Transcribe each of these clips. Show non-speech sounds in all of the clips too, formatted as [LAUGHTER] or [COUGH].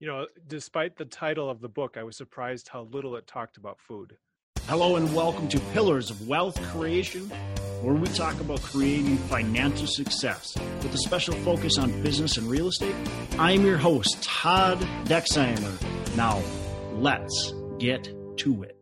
You know, despite the title of the book, I was surprised how little it talked about food. Hello, and welcome to Pillars of Wealth Creation, where we talk about creating financial success with a special focus on business and real estate. I'm your host, Todd Dexheimer. Now, let's get to it.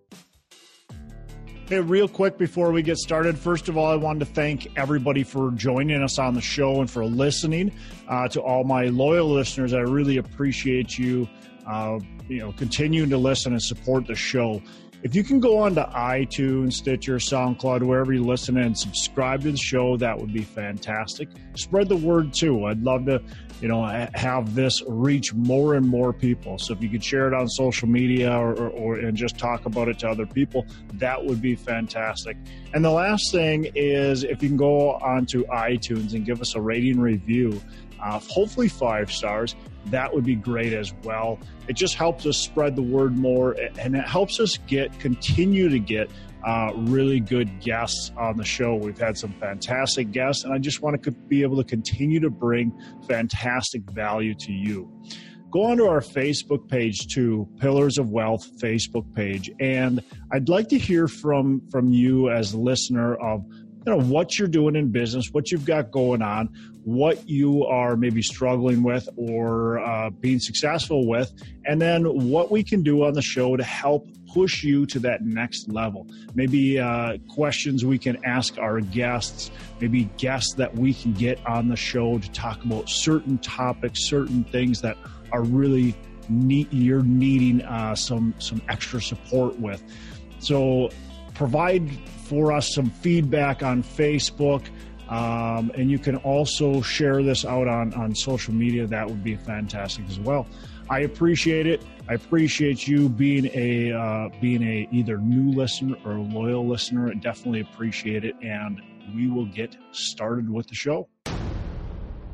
Hey, real quick before we get started, first of all, I wanted to thank everybody for joining us on the show and for listening. Uh, to all my loyal listeners, I really appreciate you. Uh, you know, continuing to listen and support the show. If you can go on to iTunes, Stitcher, SoundCloud, wherever you listen and subscribe to the show, that would be fantastic. Spread the word too. I'd love to, you know, have this reach more and more people. So if you could share it on social media or, or, or and just talk about it to other people, that would be fantastic. And the last thing is if you can go onto iTunes and give us a rating review, uh, hopefully five stars that would be great as well. It just helps us spread the word more and it helps us get continue to get uh, really good guests on the show. We've had some fantastic guests, and I just want to be able to continue to bring fantastic value to you. Go onto our Facebook page too, Pillars of Wealth Facebook page, and I'd like to hear from from you as a listener of you know what you're doing in business, what you've got going on, what you are maybe struggling with or uh, being successful with, and then what we can do on the show to help push you to that next level. Maybe uh, questions we can ask our guests, maybe guests that we can get on the show to talk about certain topics, certain things that are really neat. You're needing uh, some some extra support with. So provide for us some feedback on Facebook. Um, and you can also share this out on, on social media. That would be fantastic as well. I appreciate it. I appreciate you being a uh, being a either new listener or a loyal listener. I definitely appreciate it, and we will get started with the show.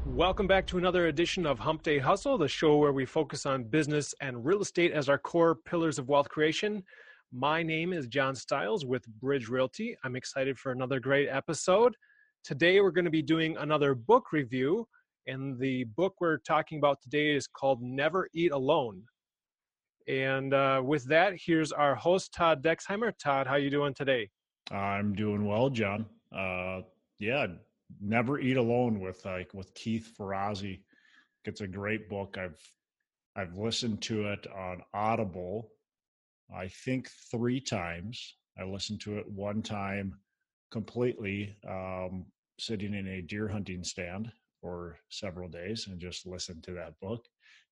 Welcome back to another edition of Hump Day Hustle, the show where we focus on business and real estate as our core pillars of wealth creation. My name is John Stiles with Bridge Realty. I'm excited for another great episode. Today, we're going to be doing another book review, and the book we're talking about today is called Never Eat Alone. And uh, with that, here's our host, Todd Dexheimer. Todd, how you doing today? I'm doing well, John. Uh, yeah, Never Eat Alone with like with Keith Ferrazzi. It's a great book. I've I've listened to it on Audible I think three times. I listened to it one time completely, um, sitting in a deer hunting stand for several days and just listened to that book.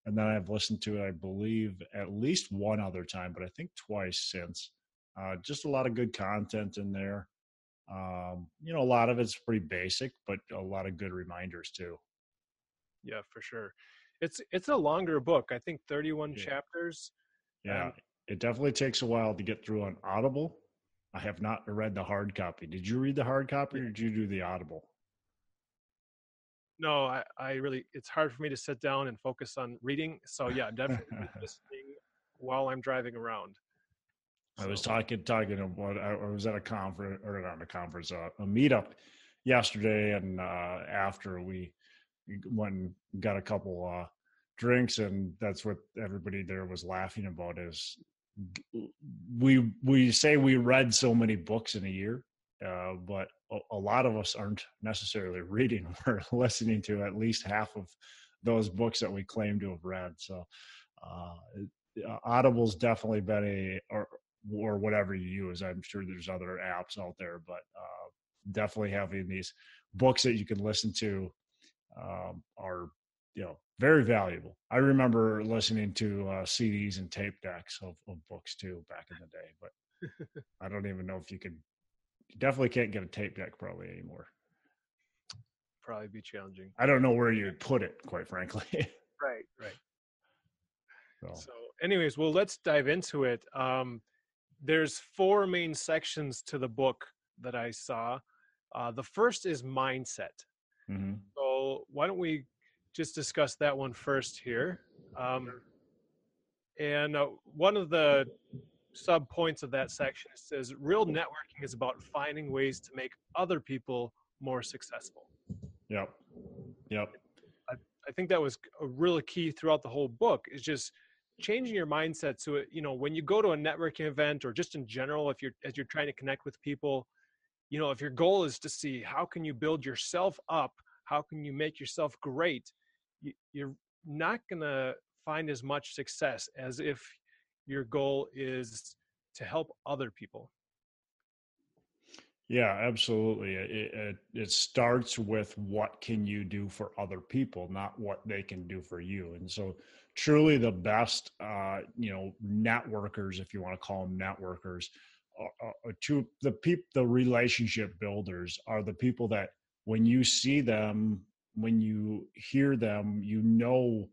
And then I've listened to it, I believe, at least one other time, but I think twice since. Uh, just a lot of good content in there. Um, you know, a lot of it's pretty basic, but a lot of good reminders too. Yeah, for sure. It's it's a longer book. I think 31 yeah. chapters. Yeah. Um, it definitely takes a while to get through on Audible. I have not read the hard copy. Did you read the hard copy or did you do the Audible? No, I, I really, it's hard for me to sit down and focus on reading. So yeah, I'm definitely [LAUGHS] listening while I'm driving around. I was talking, talking about, I was at a conference or not a conference, uh, a meetup yesterday. And uh, after we went and got a couple uh, drinks and that's what everybody there was laughing about is we we say we read so many books in a year, uh, but a, a, lot of us aren't necessarily reading. [LAUGHS] We're listening to at least half of those books that we claim to have read. So, uh, uh, Audible's definitely been a or or whatever you use. I'm sure there's other apps out there, but uh, definitely having these books that you can listen to um, are you know very valuable. I remember listening to uh, CDs and tape decks of, of books too back in the day, but [LAUGHS] I don't even know if you could. You definitely can't get a tape deck probably anymore. Probably be challenging. I don't know where you'd put it, quite frankly. [LAUGHS] right, right. So. so, anyways, well, let's dive into it. Um, there's four main sections to the book that I saw. Uh, the first is mindset. Mm-hmm. So, why don't we just discuss that one first here. Um, and uh, one of the sub points of that section says real networking is about finding ways to make other people more successful. Yep. Yep. I, I think that was a really key throughout the whole book is just changing your mindset so it, you know when you go to a networking event or just in general if you're as you're trying to connect with people you know if your goal is to see how can you build yourself up how can you make yourself great you're not going to find as much success as if your goal is to help other people. Yeah absolutely it, it, it starts with what can you do for other people not what they can do for you and so truly the best uh you know networkers if you want to call them networkers uh, to the people the relationship builders are the people that when you see them when you hear them you know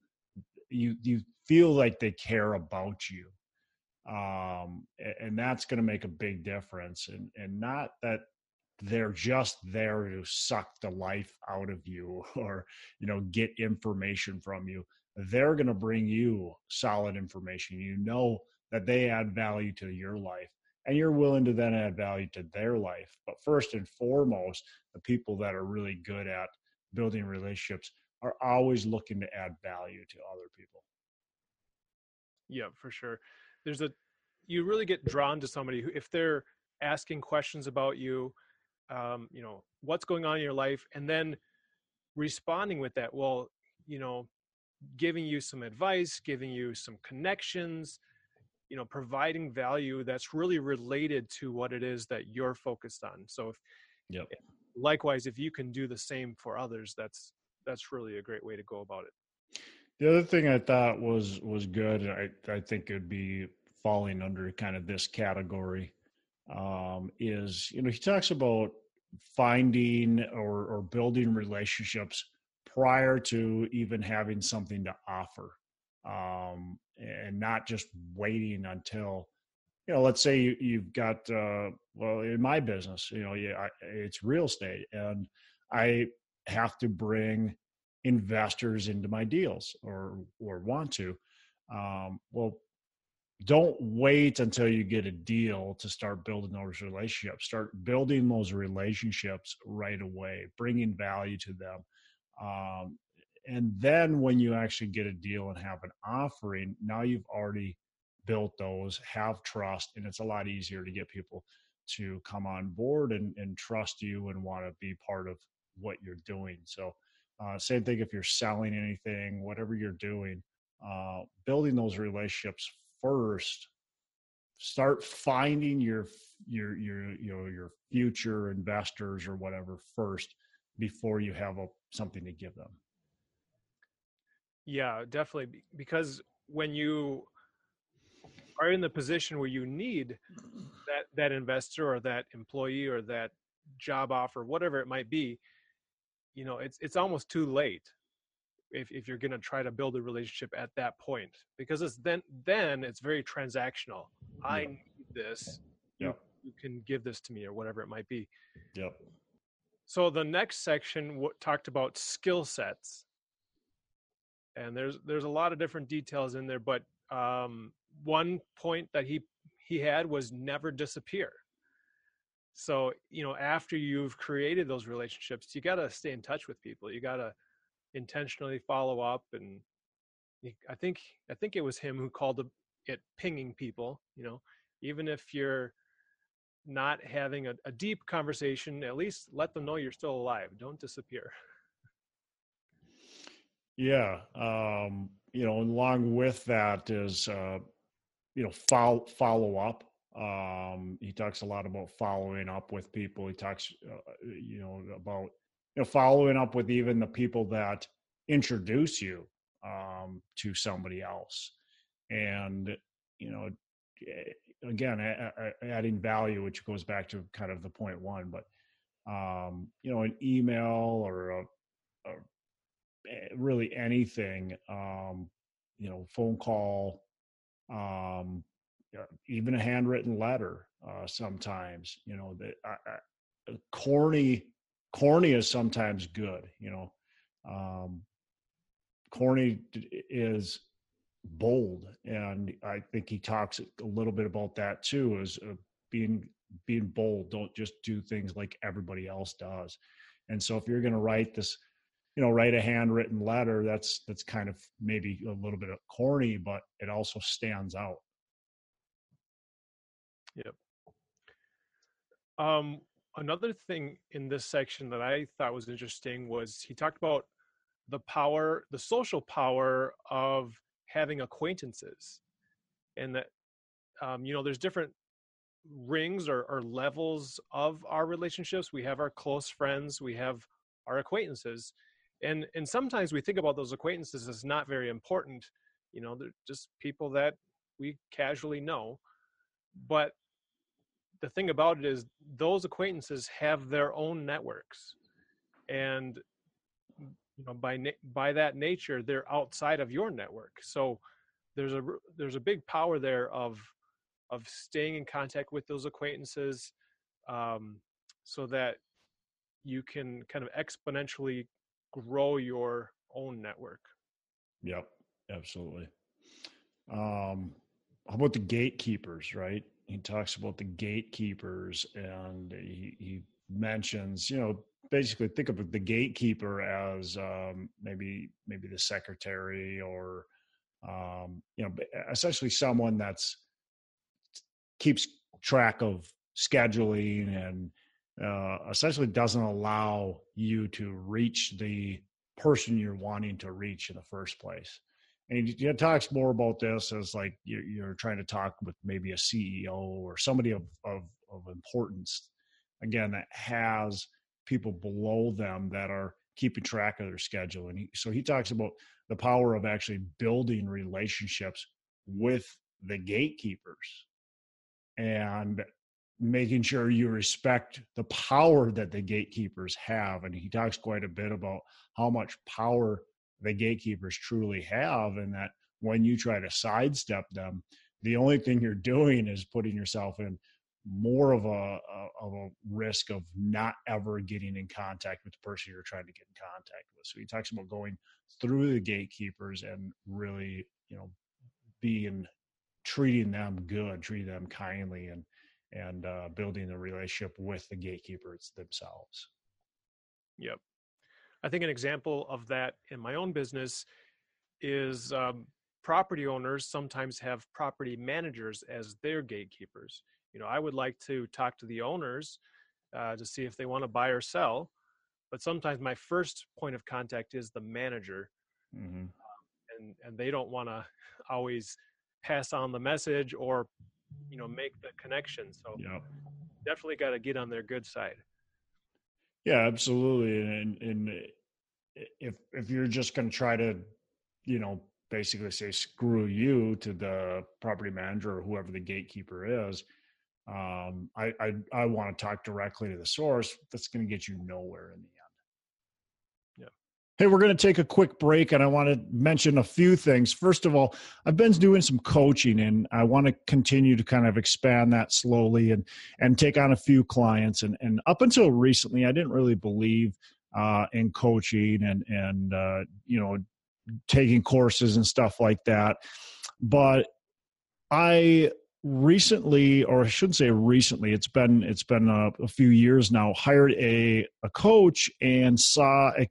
you you feel like they care about you um and that's going to make a big difference and and not that they're just there to suck the life out of you [LAUGHS] or you know get information from you. They're going to bring you solid information. You know that they add value to your life and you're willing to then add value to their life. But first and foremost the people that are really good at building relationships are always looking to add value to other people. Yeah for sure. There's a you really get drawn to somebody who if they're asking questions about you um, you know what's going on in your life and then responding with that well you know giving you some advice giving you some connections you know providing value that's really related to what it is that you're focused on. So if yep. Likewise if you can do the same for others that's that's really a great way to go about it. The other thing i thought was was good i i think it'd be falling under kind of this category um, is you know he talks about finding or, or building relationships prior to even having something to offer um, and not just waiting until you know let's say you, have got uh, well in my business you know yeah, it's real estate and i have to bring investors into my deals or or want to um, well don't wait until you get a deal to start building those relationships. Start building those relationships right away bringing value to them um, and then when you actually get a deal and have an offering now you've already built those have trust and it's a lot easier to get people to come on board and, and trust you and want to be part of what you're doing. So uh, same thing if you're selling anything whatever you're doing uh, building those relationships first. Start finding your your your you know your future investors or whatever first before you have a, something to give them. Yeah definitely because when you are in the position where you need that that investor or that employee or that job offer whatever it might be you know it's it's almost too late if, if you're going to try to build a relationship at that point because it's then then it's very transactional. I need this. Yeah. you, can give this to me or whatever it might be. Yep. So the next section w- talked about skill sets. And there's there's a lot of different details in there but um, one point that he he had was never disappear. So you know after you've created those relationships you got to stay in touch with people. You got to intentionally follow up and i think i think it was him who called it pinging people you know? Even if you're not having a, a deep conversation at least let them know you're still alive. Don't disappear. Yeah um you know along with that is uh you know follow follow up um he talks a lot about following up with people he talks uh, you know about you know following up with even the people that introduce you um, to somebody else. And you know again a, a, adding value which goes back to kind of the point one but um, you know an email or a, a eh, really anything um, you know phone call um, even a handwritten letter uh, sometimes you know that corny corny is sometimes good you know um, corny is bold and i think he talks a little bit about that too is uh, being being bold don't just do things like everybody else does and so if you're going to write this you know write a handwritten letter that's that's kind of maybe a little bit of corny but it also stands out. Yep. Um another thing in this section that i thought was interesting was he talked about the power the social power of having acquaintances and that um, you know there's different rings or, or levels of our relationships. We have our close friends we have our acquaintances and and sometimes we think about those acquaintances as not very important you know they're just people that we casually know but the thing about it is those acquaintances have their own networks and you know by by that nature they're outside of your network. So there's a there's a big power there of of staying in contact with those acquaintances um, so that you can kind of exponentially grow your own network. Yep, absolutely. Um, how about the gatekeepers, right? He talks about the gatekeepers and he, he mentions, you know, basically think of the gatekeeper as um, maybe maybe the secretary or um, you know essentially someone that's keeps track of scheduling and uh, essentially doesn't allow you to reach the person you're wanting to reach in the first place. And he, talks more about this as like you're, you're, trying to talk with maybe a CEO or somebody of, of, of importance, again, that has people below them that are keeping track of their schedule. And he, so he talks about the power of actually building relationships with the gatekeepers and making sure you respect the power that the gatekeepers have. And he talks quite a bit about how much power the gatekeepers truly have, and that when you try to sidestep them, the only thing you're doing is putting yourself in more of a, of a risk of not ever getting in contact with the person you're trying to get in contact with. So he talks about going through the gatekeepers and really, you know, being treating them good, treating them kindly, and and uh, building a relationship with the gatekeepers themselves. Yep. I think an example of that in my own business is um, property owners sometimes have property managers as their gatekeepers. You know, I would like to talk to the owners uh, to see if they want to buy or sell, but sometimes my first point of contact is the manager, mm-hmm. um, and and they don't want to [LAUGHS] always pass on the message or you know make the connection. So yeah definitely got to get on their good side. Yeah absolutely. And and if if you're just going to try to you know basically say screw you to the property manager or whoever the gatekeeper is um, I, I I want to talk directly to the source. That's going to get you nowhere in the Hey, we're going to take a quick break and I want to mention a few things. First of all, I've been doing some coaching and I want to continue to kind of expand that slowly and and take on a few clients and and up until recently I didn't really believe uh, in coaching and and uh, you know taking courses and stuff like that. But I recently or I shouldn't say recently it's been it's been a, a few years now hired a a coach and saw a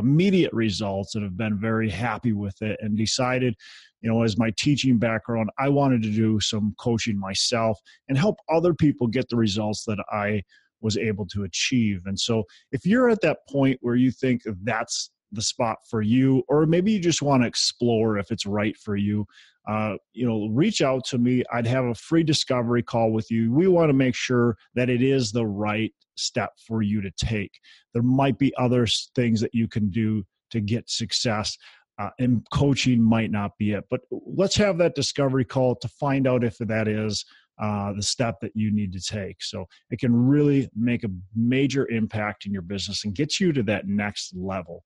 immediate results and have been very happy with it and decided you know as my teaching background i wanted to do some coaching myself and help other people get the results that i was able to achieve. And so if you're at that point where you think that's the spot for you or maybe you just want to explore if it's right for you uh, you know reach out to me. I'd have a free discovery call with you. We want to make sure that it is the right step for you to take. There might be other things that you can do to get success. Uh, and coaching might not be it, but let's have that discovery call to find out if that is uh, the step that you need to take. So it can really make a major impact in your business and get you to that next level.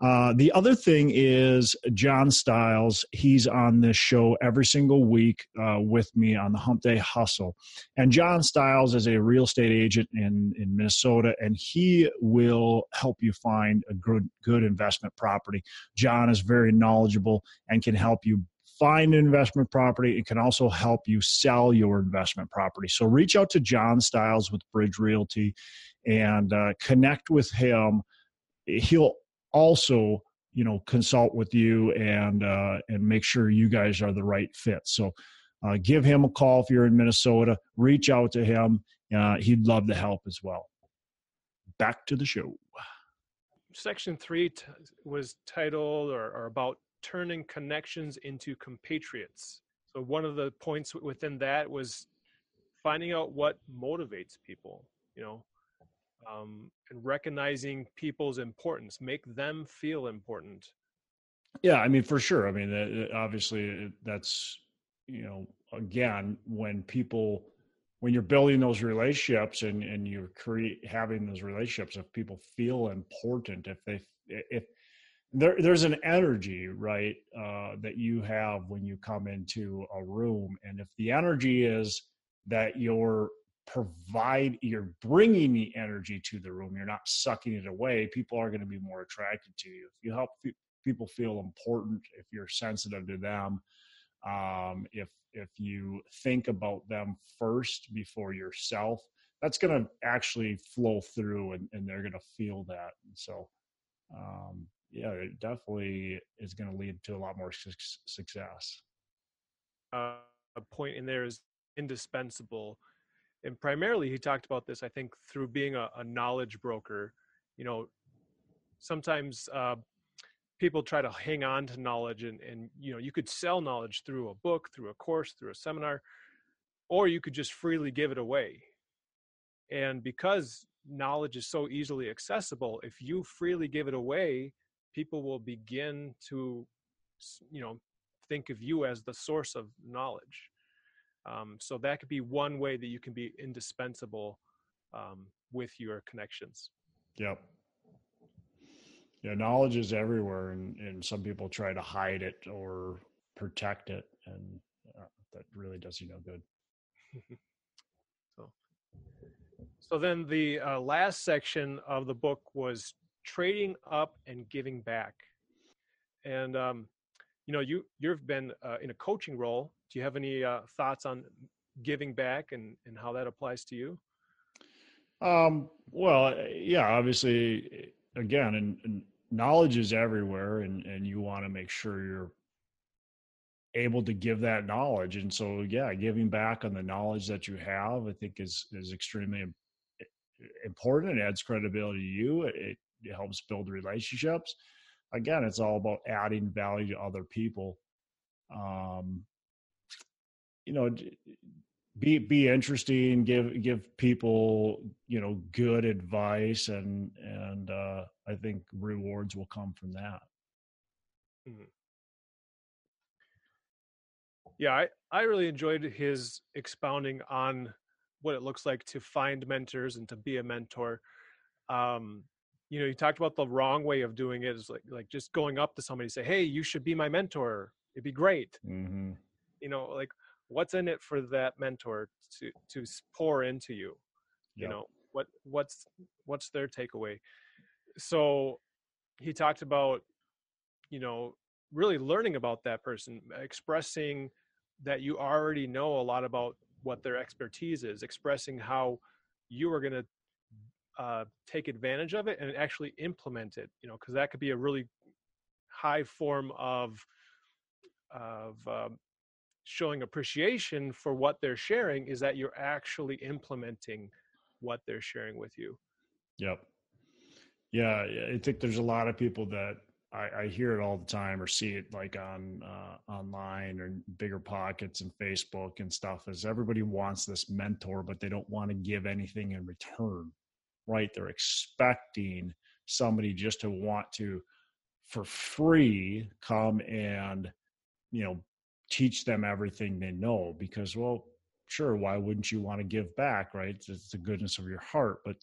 Uh, the other thing is John Stiles. He's on this show every single week uh, with me on the Hump Day Hustle. And John Stiles is a real estate agent in, in Minnesota, and he will help you find a good, good investment property. John is very knowledgeable and can help you find an investment property. It can also help you sell your investment property. So reach out to John Stiles with Bridge Realty and uh, connect with him. He'll also you know consult with you and uh, and make sure you guys are the right fit. So uh, give him a call if you're in minnesota reach out to him uh, he'd love to help as well. Back to the show. Section three t- was titled or, or about turning connections into compatriots. So one of the points within that was finding out what motivates people you know um, and recognizing people's importance, make them feel important. Yeah, I mean, for sure. I mean, obviously, that's you know, again, when people, when you're building those relationships and and you're create having those relationships, if people feel important, if they if there, there's an energy right uh, that you have when you come into a room and if the energy is that you're provide you're bringing the energy to the room. You're not sucking it away. People are going to be more attracted to you. If you help people feel important if you're sensitive to them um, if if you think about them first before yourself that's going to actually flow through and, and they're going to feel that. And so um, yeah it definitely is going to lead to a lot more su- success. Uh, a point in there is indispensable and primarily he talked about this i think through being a, a knowledge broker you know sometimes uh, people try to hang on to knowledge and, and you know you could sell knowledge through a book through a course through a seminar or you could just freely give it away. And because knowledge is so easily accessible if you freely give it away people will begin to you know think of you as the source of knowledge um, so that could be one way that you can be indispensable um, with your connections. Yep. Yeah, knowledge is everywhere, and, and some people try to hide it or protect it, and uh, that really does you no good. [LAUGHS] so, so then the uh, last section of the book was trading up and giving back, and um, you know you you've been uh, in a coaching role. Do you have any uh, thoughts on giving back and and how that applies to you? Um well uh, yeah obviously again and, and knowledge is everywhere and and you want to make sure you're able to give that knowledge. And so yeah giving back on the knowledge that you have i think is is extremely important. It adds credibility to you. It, it helps build relationships again, it's all about adding value to other people. Um, you know, be be interesting, give give people you know good advice, and and uh, I think rewards will come from that. Mm-hmm. Yeah, I, I really enjoyed his expounding on what it looks like to find mentors and to be a mentor. Um, you know you talked about the wrong way of doing it is like like just going up to somebody and say hey you should be my mentor it'd be great mm-hmm. you know like what's in it for that mentor to to pour into you you yep. know what what's what's their takeaway so he talked about you know really learning about that person expressing that you already know a lot about what their expertise is expressing how you are going to uh, take advantage of it and actually implement it you know because that could be a really high form of of um, showing appreciation for what they're sharing is that you're actually implementing what they're sharing with you. Yep. Yeah i think there's a lot of people that I, I hear it all the time or see it like on uh, online or bigger pockets and facebook and stuff is everybody wants this mentor but they don't want to give anything in return right? They're expecting somebody just to want to, for free, come and, you know, teach them everything they know because, well, sure, why wouldn't you want to give back, right? It's the goodness of your heart. But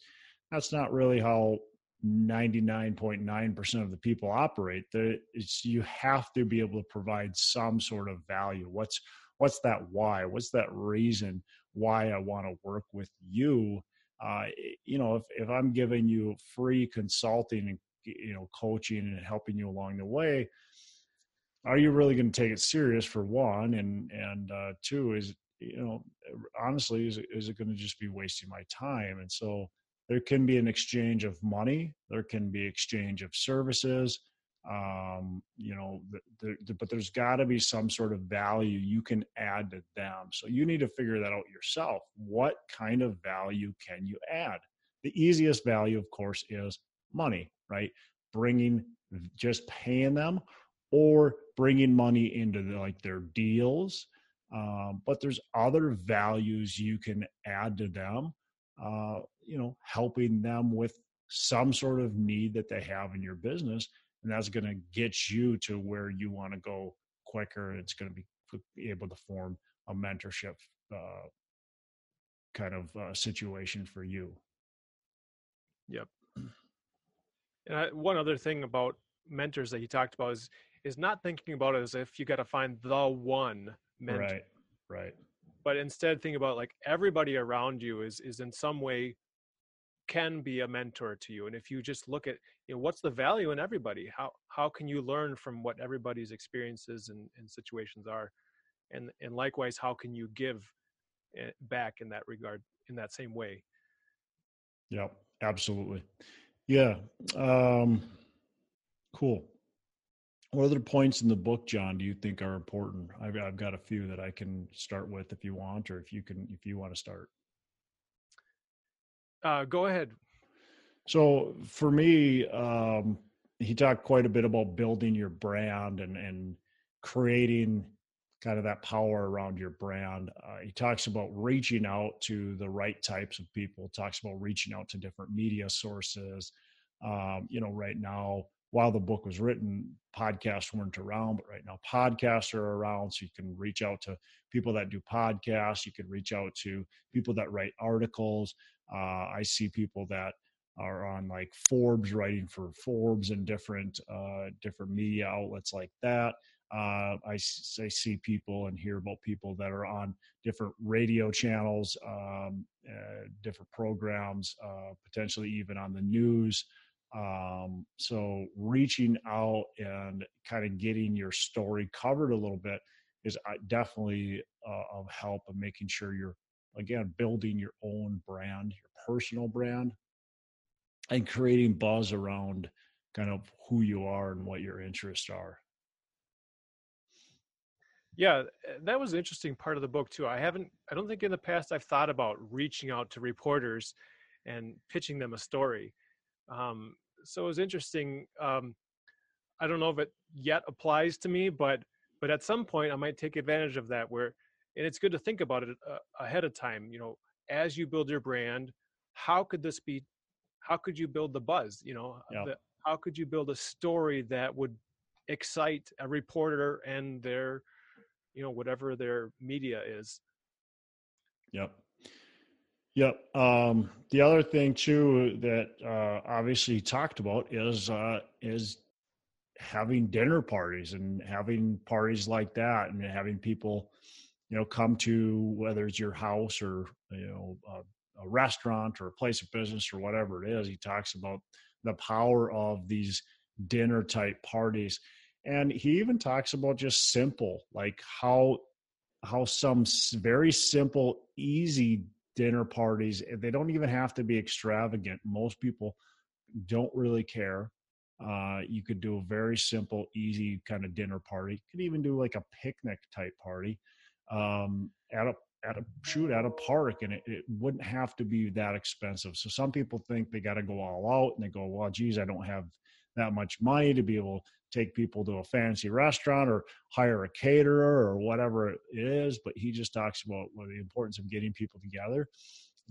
that's not really how 99.9% of the people operate. It's, you have to be able to provide some sort of value. What's what's that why? What's that reason why I want to work with you? Uh, you know, if, if I'm giving you free consulting and, you know, coaching and helping you along the way, are you really going to take it serious for one? And, and, uh, two is, you know, honestly, is, is it going to just be wasting my time? And so, there can be an exchange of money there can be exchange of services um, you know the, the, but there's got to be some sort of value you can add to them. So you need to figure that out yourself. What kind of value can you add? The easiest value of course is money right? Bringing just paying them or bringing money into the, like their deals um, but there's other values you can add to them uh, you know helping them with some sort of need that they have in your business and that's going to get you to where you want to go quicker it's going to be able to form a mentorship uh, kind of uh, situation for you yep and I, one other thing about mentors that you talked about is is not thinking about it as if you got to find the one mentor. Right. Right. But instead think about like everybody around you is is in some way can be a mentor to you. And if you just look at you know what's the value in everybody? How how can you learn from what everybody's experiences and, and situations are? And and likewise, how can you give eh, back in that regard in that same way? Yeah, absolutely. Yeah. Um, cool. What other points in the book, John, do you think are important? I've, I've got a few that I can start with if you want, or if you can, if you want to start. Uh, go ahead. So for me, um, he talked quite a bit about building your brand and and creating kind of that power around your brand. Uh, he talks about reaching out to the right types of people. Talks about reaching out to different media sources. Um, you know, right now while the book was written, podcasts weren't around, but right now podcasts are around. So you can reach out to people that do podcasts. You can reach out to people that write articles. Uh, I see people that are on like Forbes writing for Forbes and different uh, different media outlets like that. Uh, I, I see people and hear about people that are on different radio channels, um, uh, different programs, uh, potentially even on the news. Um, so reaching out and kind of getting your story covered a little bit is uh, definitely of help of making sure you're again building your own brand, your personal brand, and creating buzz around kind of who you are and what your interests are. Yeah, eh, that was an interesting part of the book too. I haven't, I don't think in the past I've thought about reaching out to reporters and pitching them a story. Um, so it was interesting. Um, I don't know if it yet applies to me, but but at some point I might take advantage of that. Where and it's good to think about it uh, ahead of time. You know, as you build your brand, how could this be? How could you build the buzz? You know, yeah. the, how could you build a story that would excite a reporter and their, you know, whatever their media is. Yep. Yep. Um, the other thing too that uh, obviously talked about is uh, is having dinner parties and having parties like that and having people, you know, come to whether it's your house or you know a, a restaurant or a place of business or whatever it is. He talks about the power of these dinner type parties, and he even talks about just simple like how how some very simple easy dinner parties. Eh, they don't even have to be extravagant. Most people don't really care. Uh, you could do a very simple, easy kind of dinner party. You could even do like a picnic type party um, at a at a shoot at a park, and it, it wouldn't have to be that expensive. So some people think they got to go all out, and they go, "Well, geez, I don't have that much money to be able to take people to a fancy restaurant or hire a caterer or whatever it is. But he just talks about well, the importance of getting people together,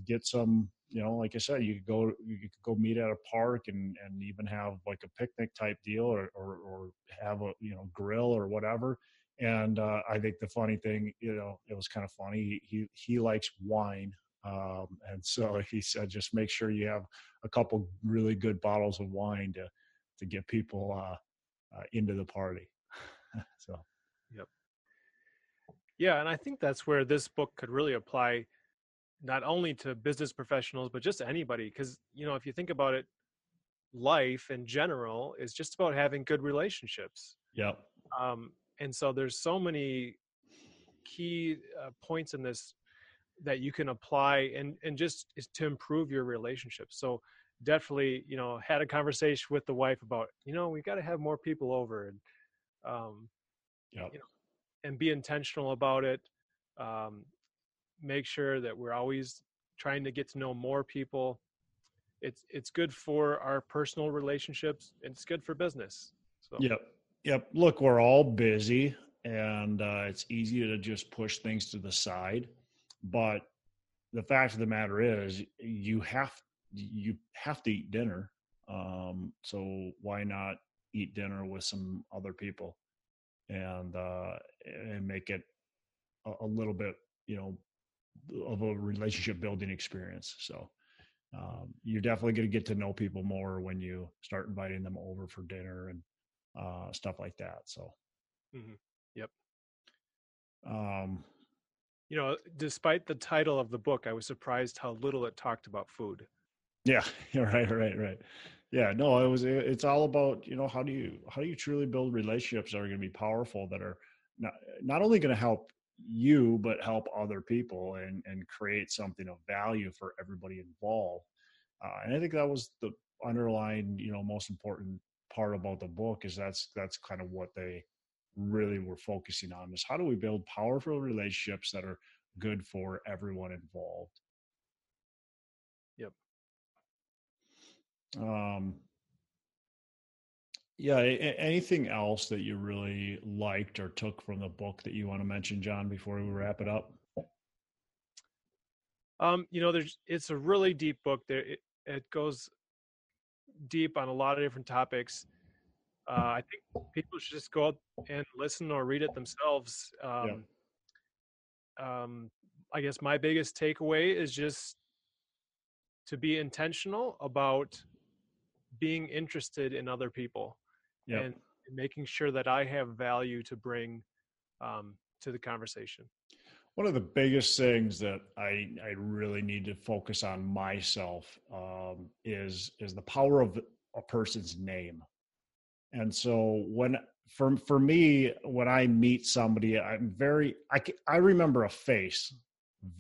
get some, you know, like I said, you could go, you could go meet at a park and, and even have like a picnic type deal or, or, or have a, you know, grill or whatever. And uh, I think the funny thing, you know, it was kind of funny. He, he likes wine. Um, and so he said, just make sure you have a couple really good bottles of wine to, to get people uh, uh, into the party. [LAUGHS] so, yep. Yeah, and I think that's where this book could really apply not only to business professionals but just anybody because you know if you think about it life in general is just about having good relationships yep um, and so there's so many key uh, points in this that you can apply and and just to improve your relationship so definitely you know had a conversation with the wife about you know we got to have more people over and um yep. you know and be intentional about it um make sure that we're always trying to get to know more people. It's it's good for our personal relationships and it's good for business so. Yep yep look we're all busy and uh, it's easy to just push things to the side but the fact of the matter is you have you have to eat dinner um, so why not eat dinner with some other people and uh, and make it a, a little bit you know of a relationship building experience so um, you're definitely going to get to know people more when you start inviting them over for dinner and uh, stuff like that so. Mm-hmm. yep. Um, you know despite the title of the book i was surprised how little it talked about food. Yeah [LAUGHS] right right right. Yeah no it was it's all about you know how do you how do you truly build relationships that are going to be powerful that are not not only going to help you but help other people and and create something of value for everybody involved. Uh, and i think that was the underlying you know most important part about the book is that's that's kind of what they really were focusing on is how do we build powerful relationships that are good for everyone involved? Yep. Um yeah anything else that you really liked or took from the book that you want to mention john before we wrap it up? Um you know there's it's a really deep book there it, it goes deep on a lot of different topics uh, I think people should just go out and listen or read it themselves. Um, yeah. um, I guess my biggest takeaway is just to be intentional about being interested in other people yep. and making sure that I have value to bring um, to the conversation. One of the biggest things that I, I really need to focus on myself um, is is the power of a person's name. And so when for for me when I meet somebody, I'm very I I remember a face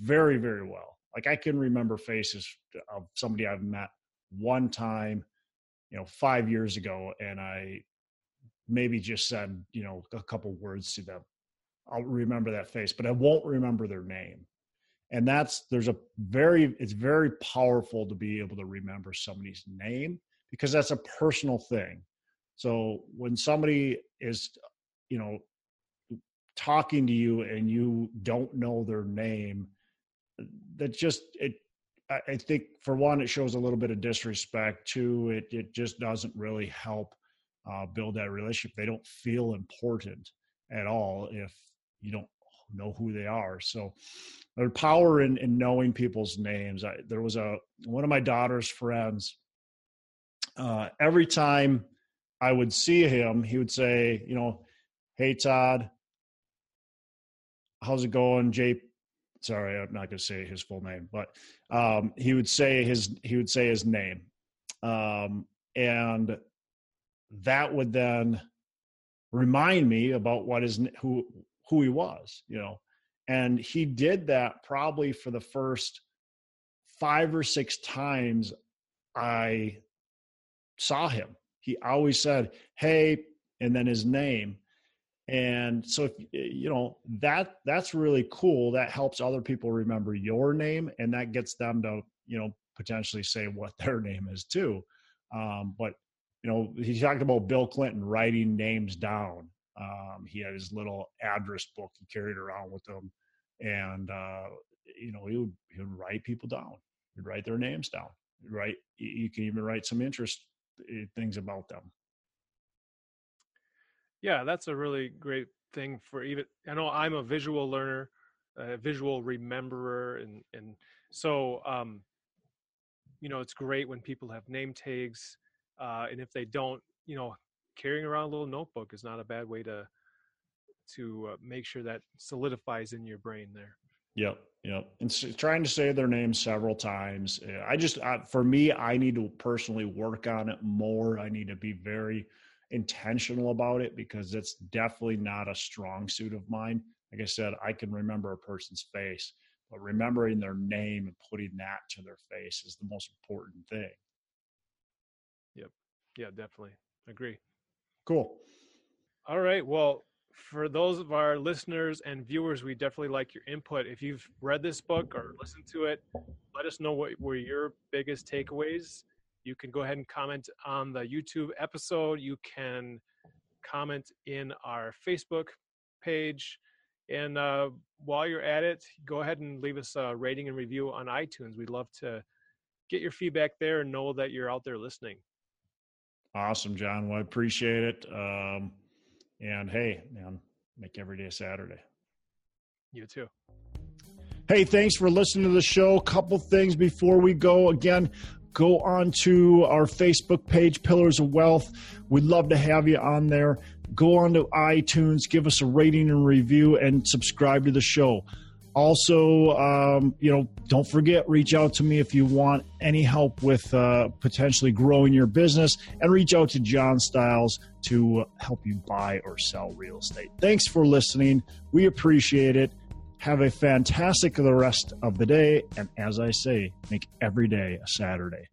very very well. Like I can remember faces of somebody I've met one time, you know, five years ago, and I maybe just said you know a couple words to them. I'll remember that face, but I won't remember their name. And that's there's a very it's very powerful to be able to remember somebody's name because that's a personal thing so when somebody is, you know, talking to you and you don't know their name, that just it. I think for one, it shows a little bit of disrespect. Two, it it just doesn't really help uh, build that relationship. They don't feel important at all if you don't know who they are. So there's power in, in knowing people's names. I, there was a one of my daughter's friends. Uh, every time I would see him, he would say, you know, hey Todd, how's it going? Jay sorry, I'm not gonna say his full name, but um, he would say his he would say his name. Um, and that would then remind me about what is who who he was, you know. And he did that probably for the first five or six times I saw him he always said, "Hey," and then his name. And so, if, you know that that's really cool. That helps other people remember your name, and that gets them to you know potentially say what [LAUGHS] their name is too. Um, but you know, he talked about Bill Clinton writing names down. Um, he had his little address book he carried around with him, and uh, you know, he would he would write people down. He'd write their names down. Right? You can even write some interest Eh, things about them. Yeah, that's a really great thing for even. I know I'm a visual learner, a visual rememberer, and and so um, you know it's great when people have name tags, uh, and if they don't, you know, carrying around a little notebook is not a bad way to to uh, make sure that solidifies in your brain there. Yep. Yep. And trying to say their name several times. I just, I, for me, I need to personally work on it more. I need to be very intentional about it because it's definitely not a strong suit of mine. Like I said, I can remember a person's face, but remembering their name and putting that to their face is the most important thing. Yep. Yeah, definitely. Agree. Cool. All right. Well, for those of our listeners and viewers, we definitely like your input. If you've read this book or listened to it, let us know what were your biggest takeaways. You can go ahead and comment on the YouTube episode. You can comment in our Facebook page. And uh, while you're at it, go ahead and leave us a rating and review on iTunes. We'd love to get your feedback there and know that you're out there listening. Awesome, John. Well, I appreciate it. Um, and hey, man, make every day Saturday. You too. Hey, thanks for listening to the show. Couple things before we go. Again, go on to our Facebook page, Pillars of Wealth. We'd love to have you on there. Go on to iTunes, give us a rating and review, and subscribe to the show. Also, um, you know, don't forget, reach out to me if you want any help with uh, potentially growing your business, and reach out to John Styles to help you buy or sell real estate. Thanks for listening. We appreciate it. Have a fantastic the rest of the day, and as I say, make every day a Saturday.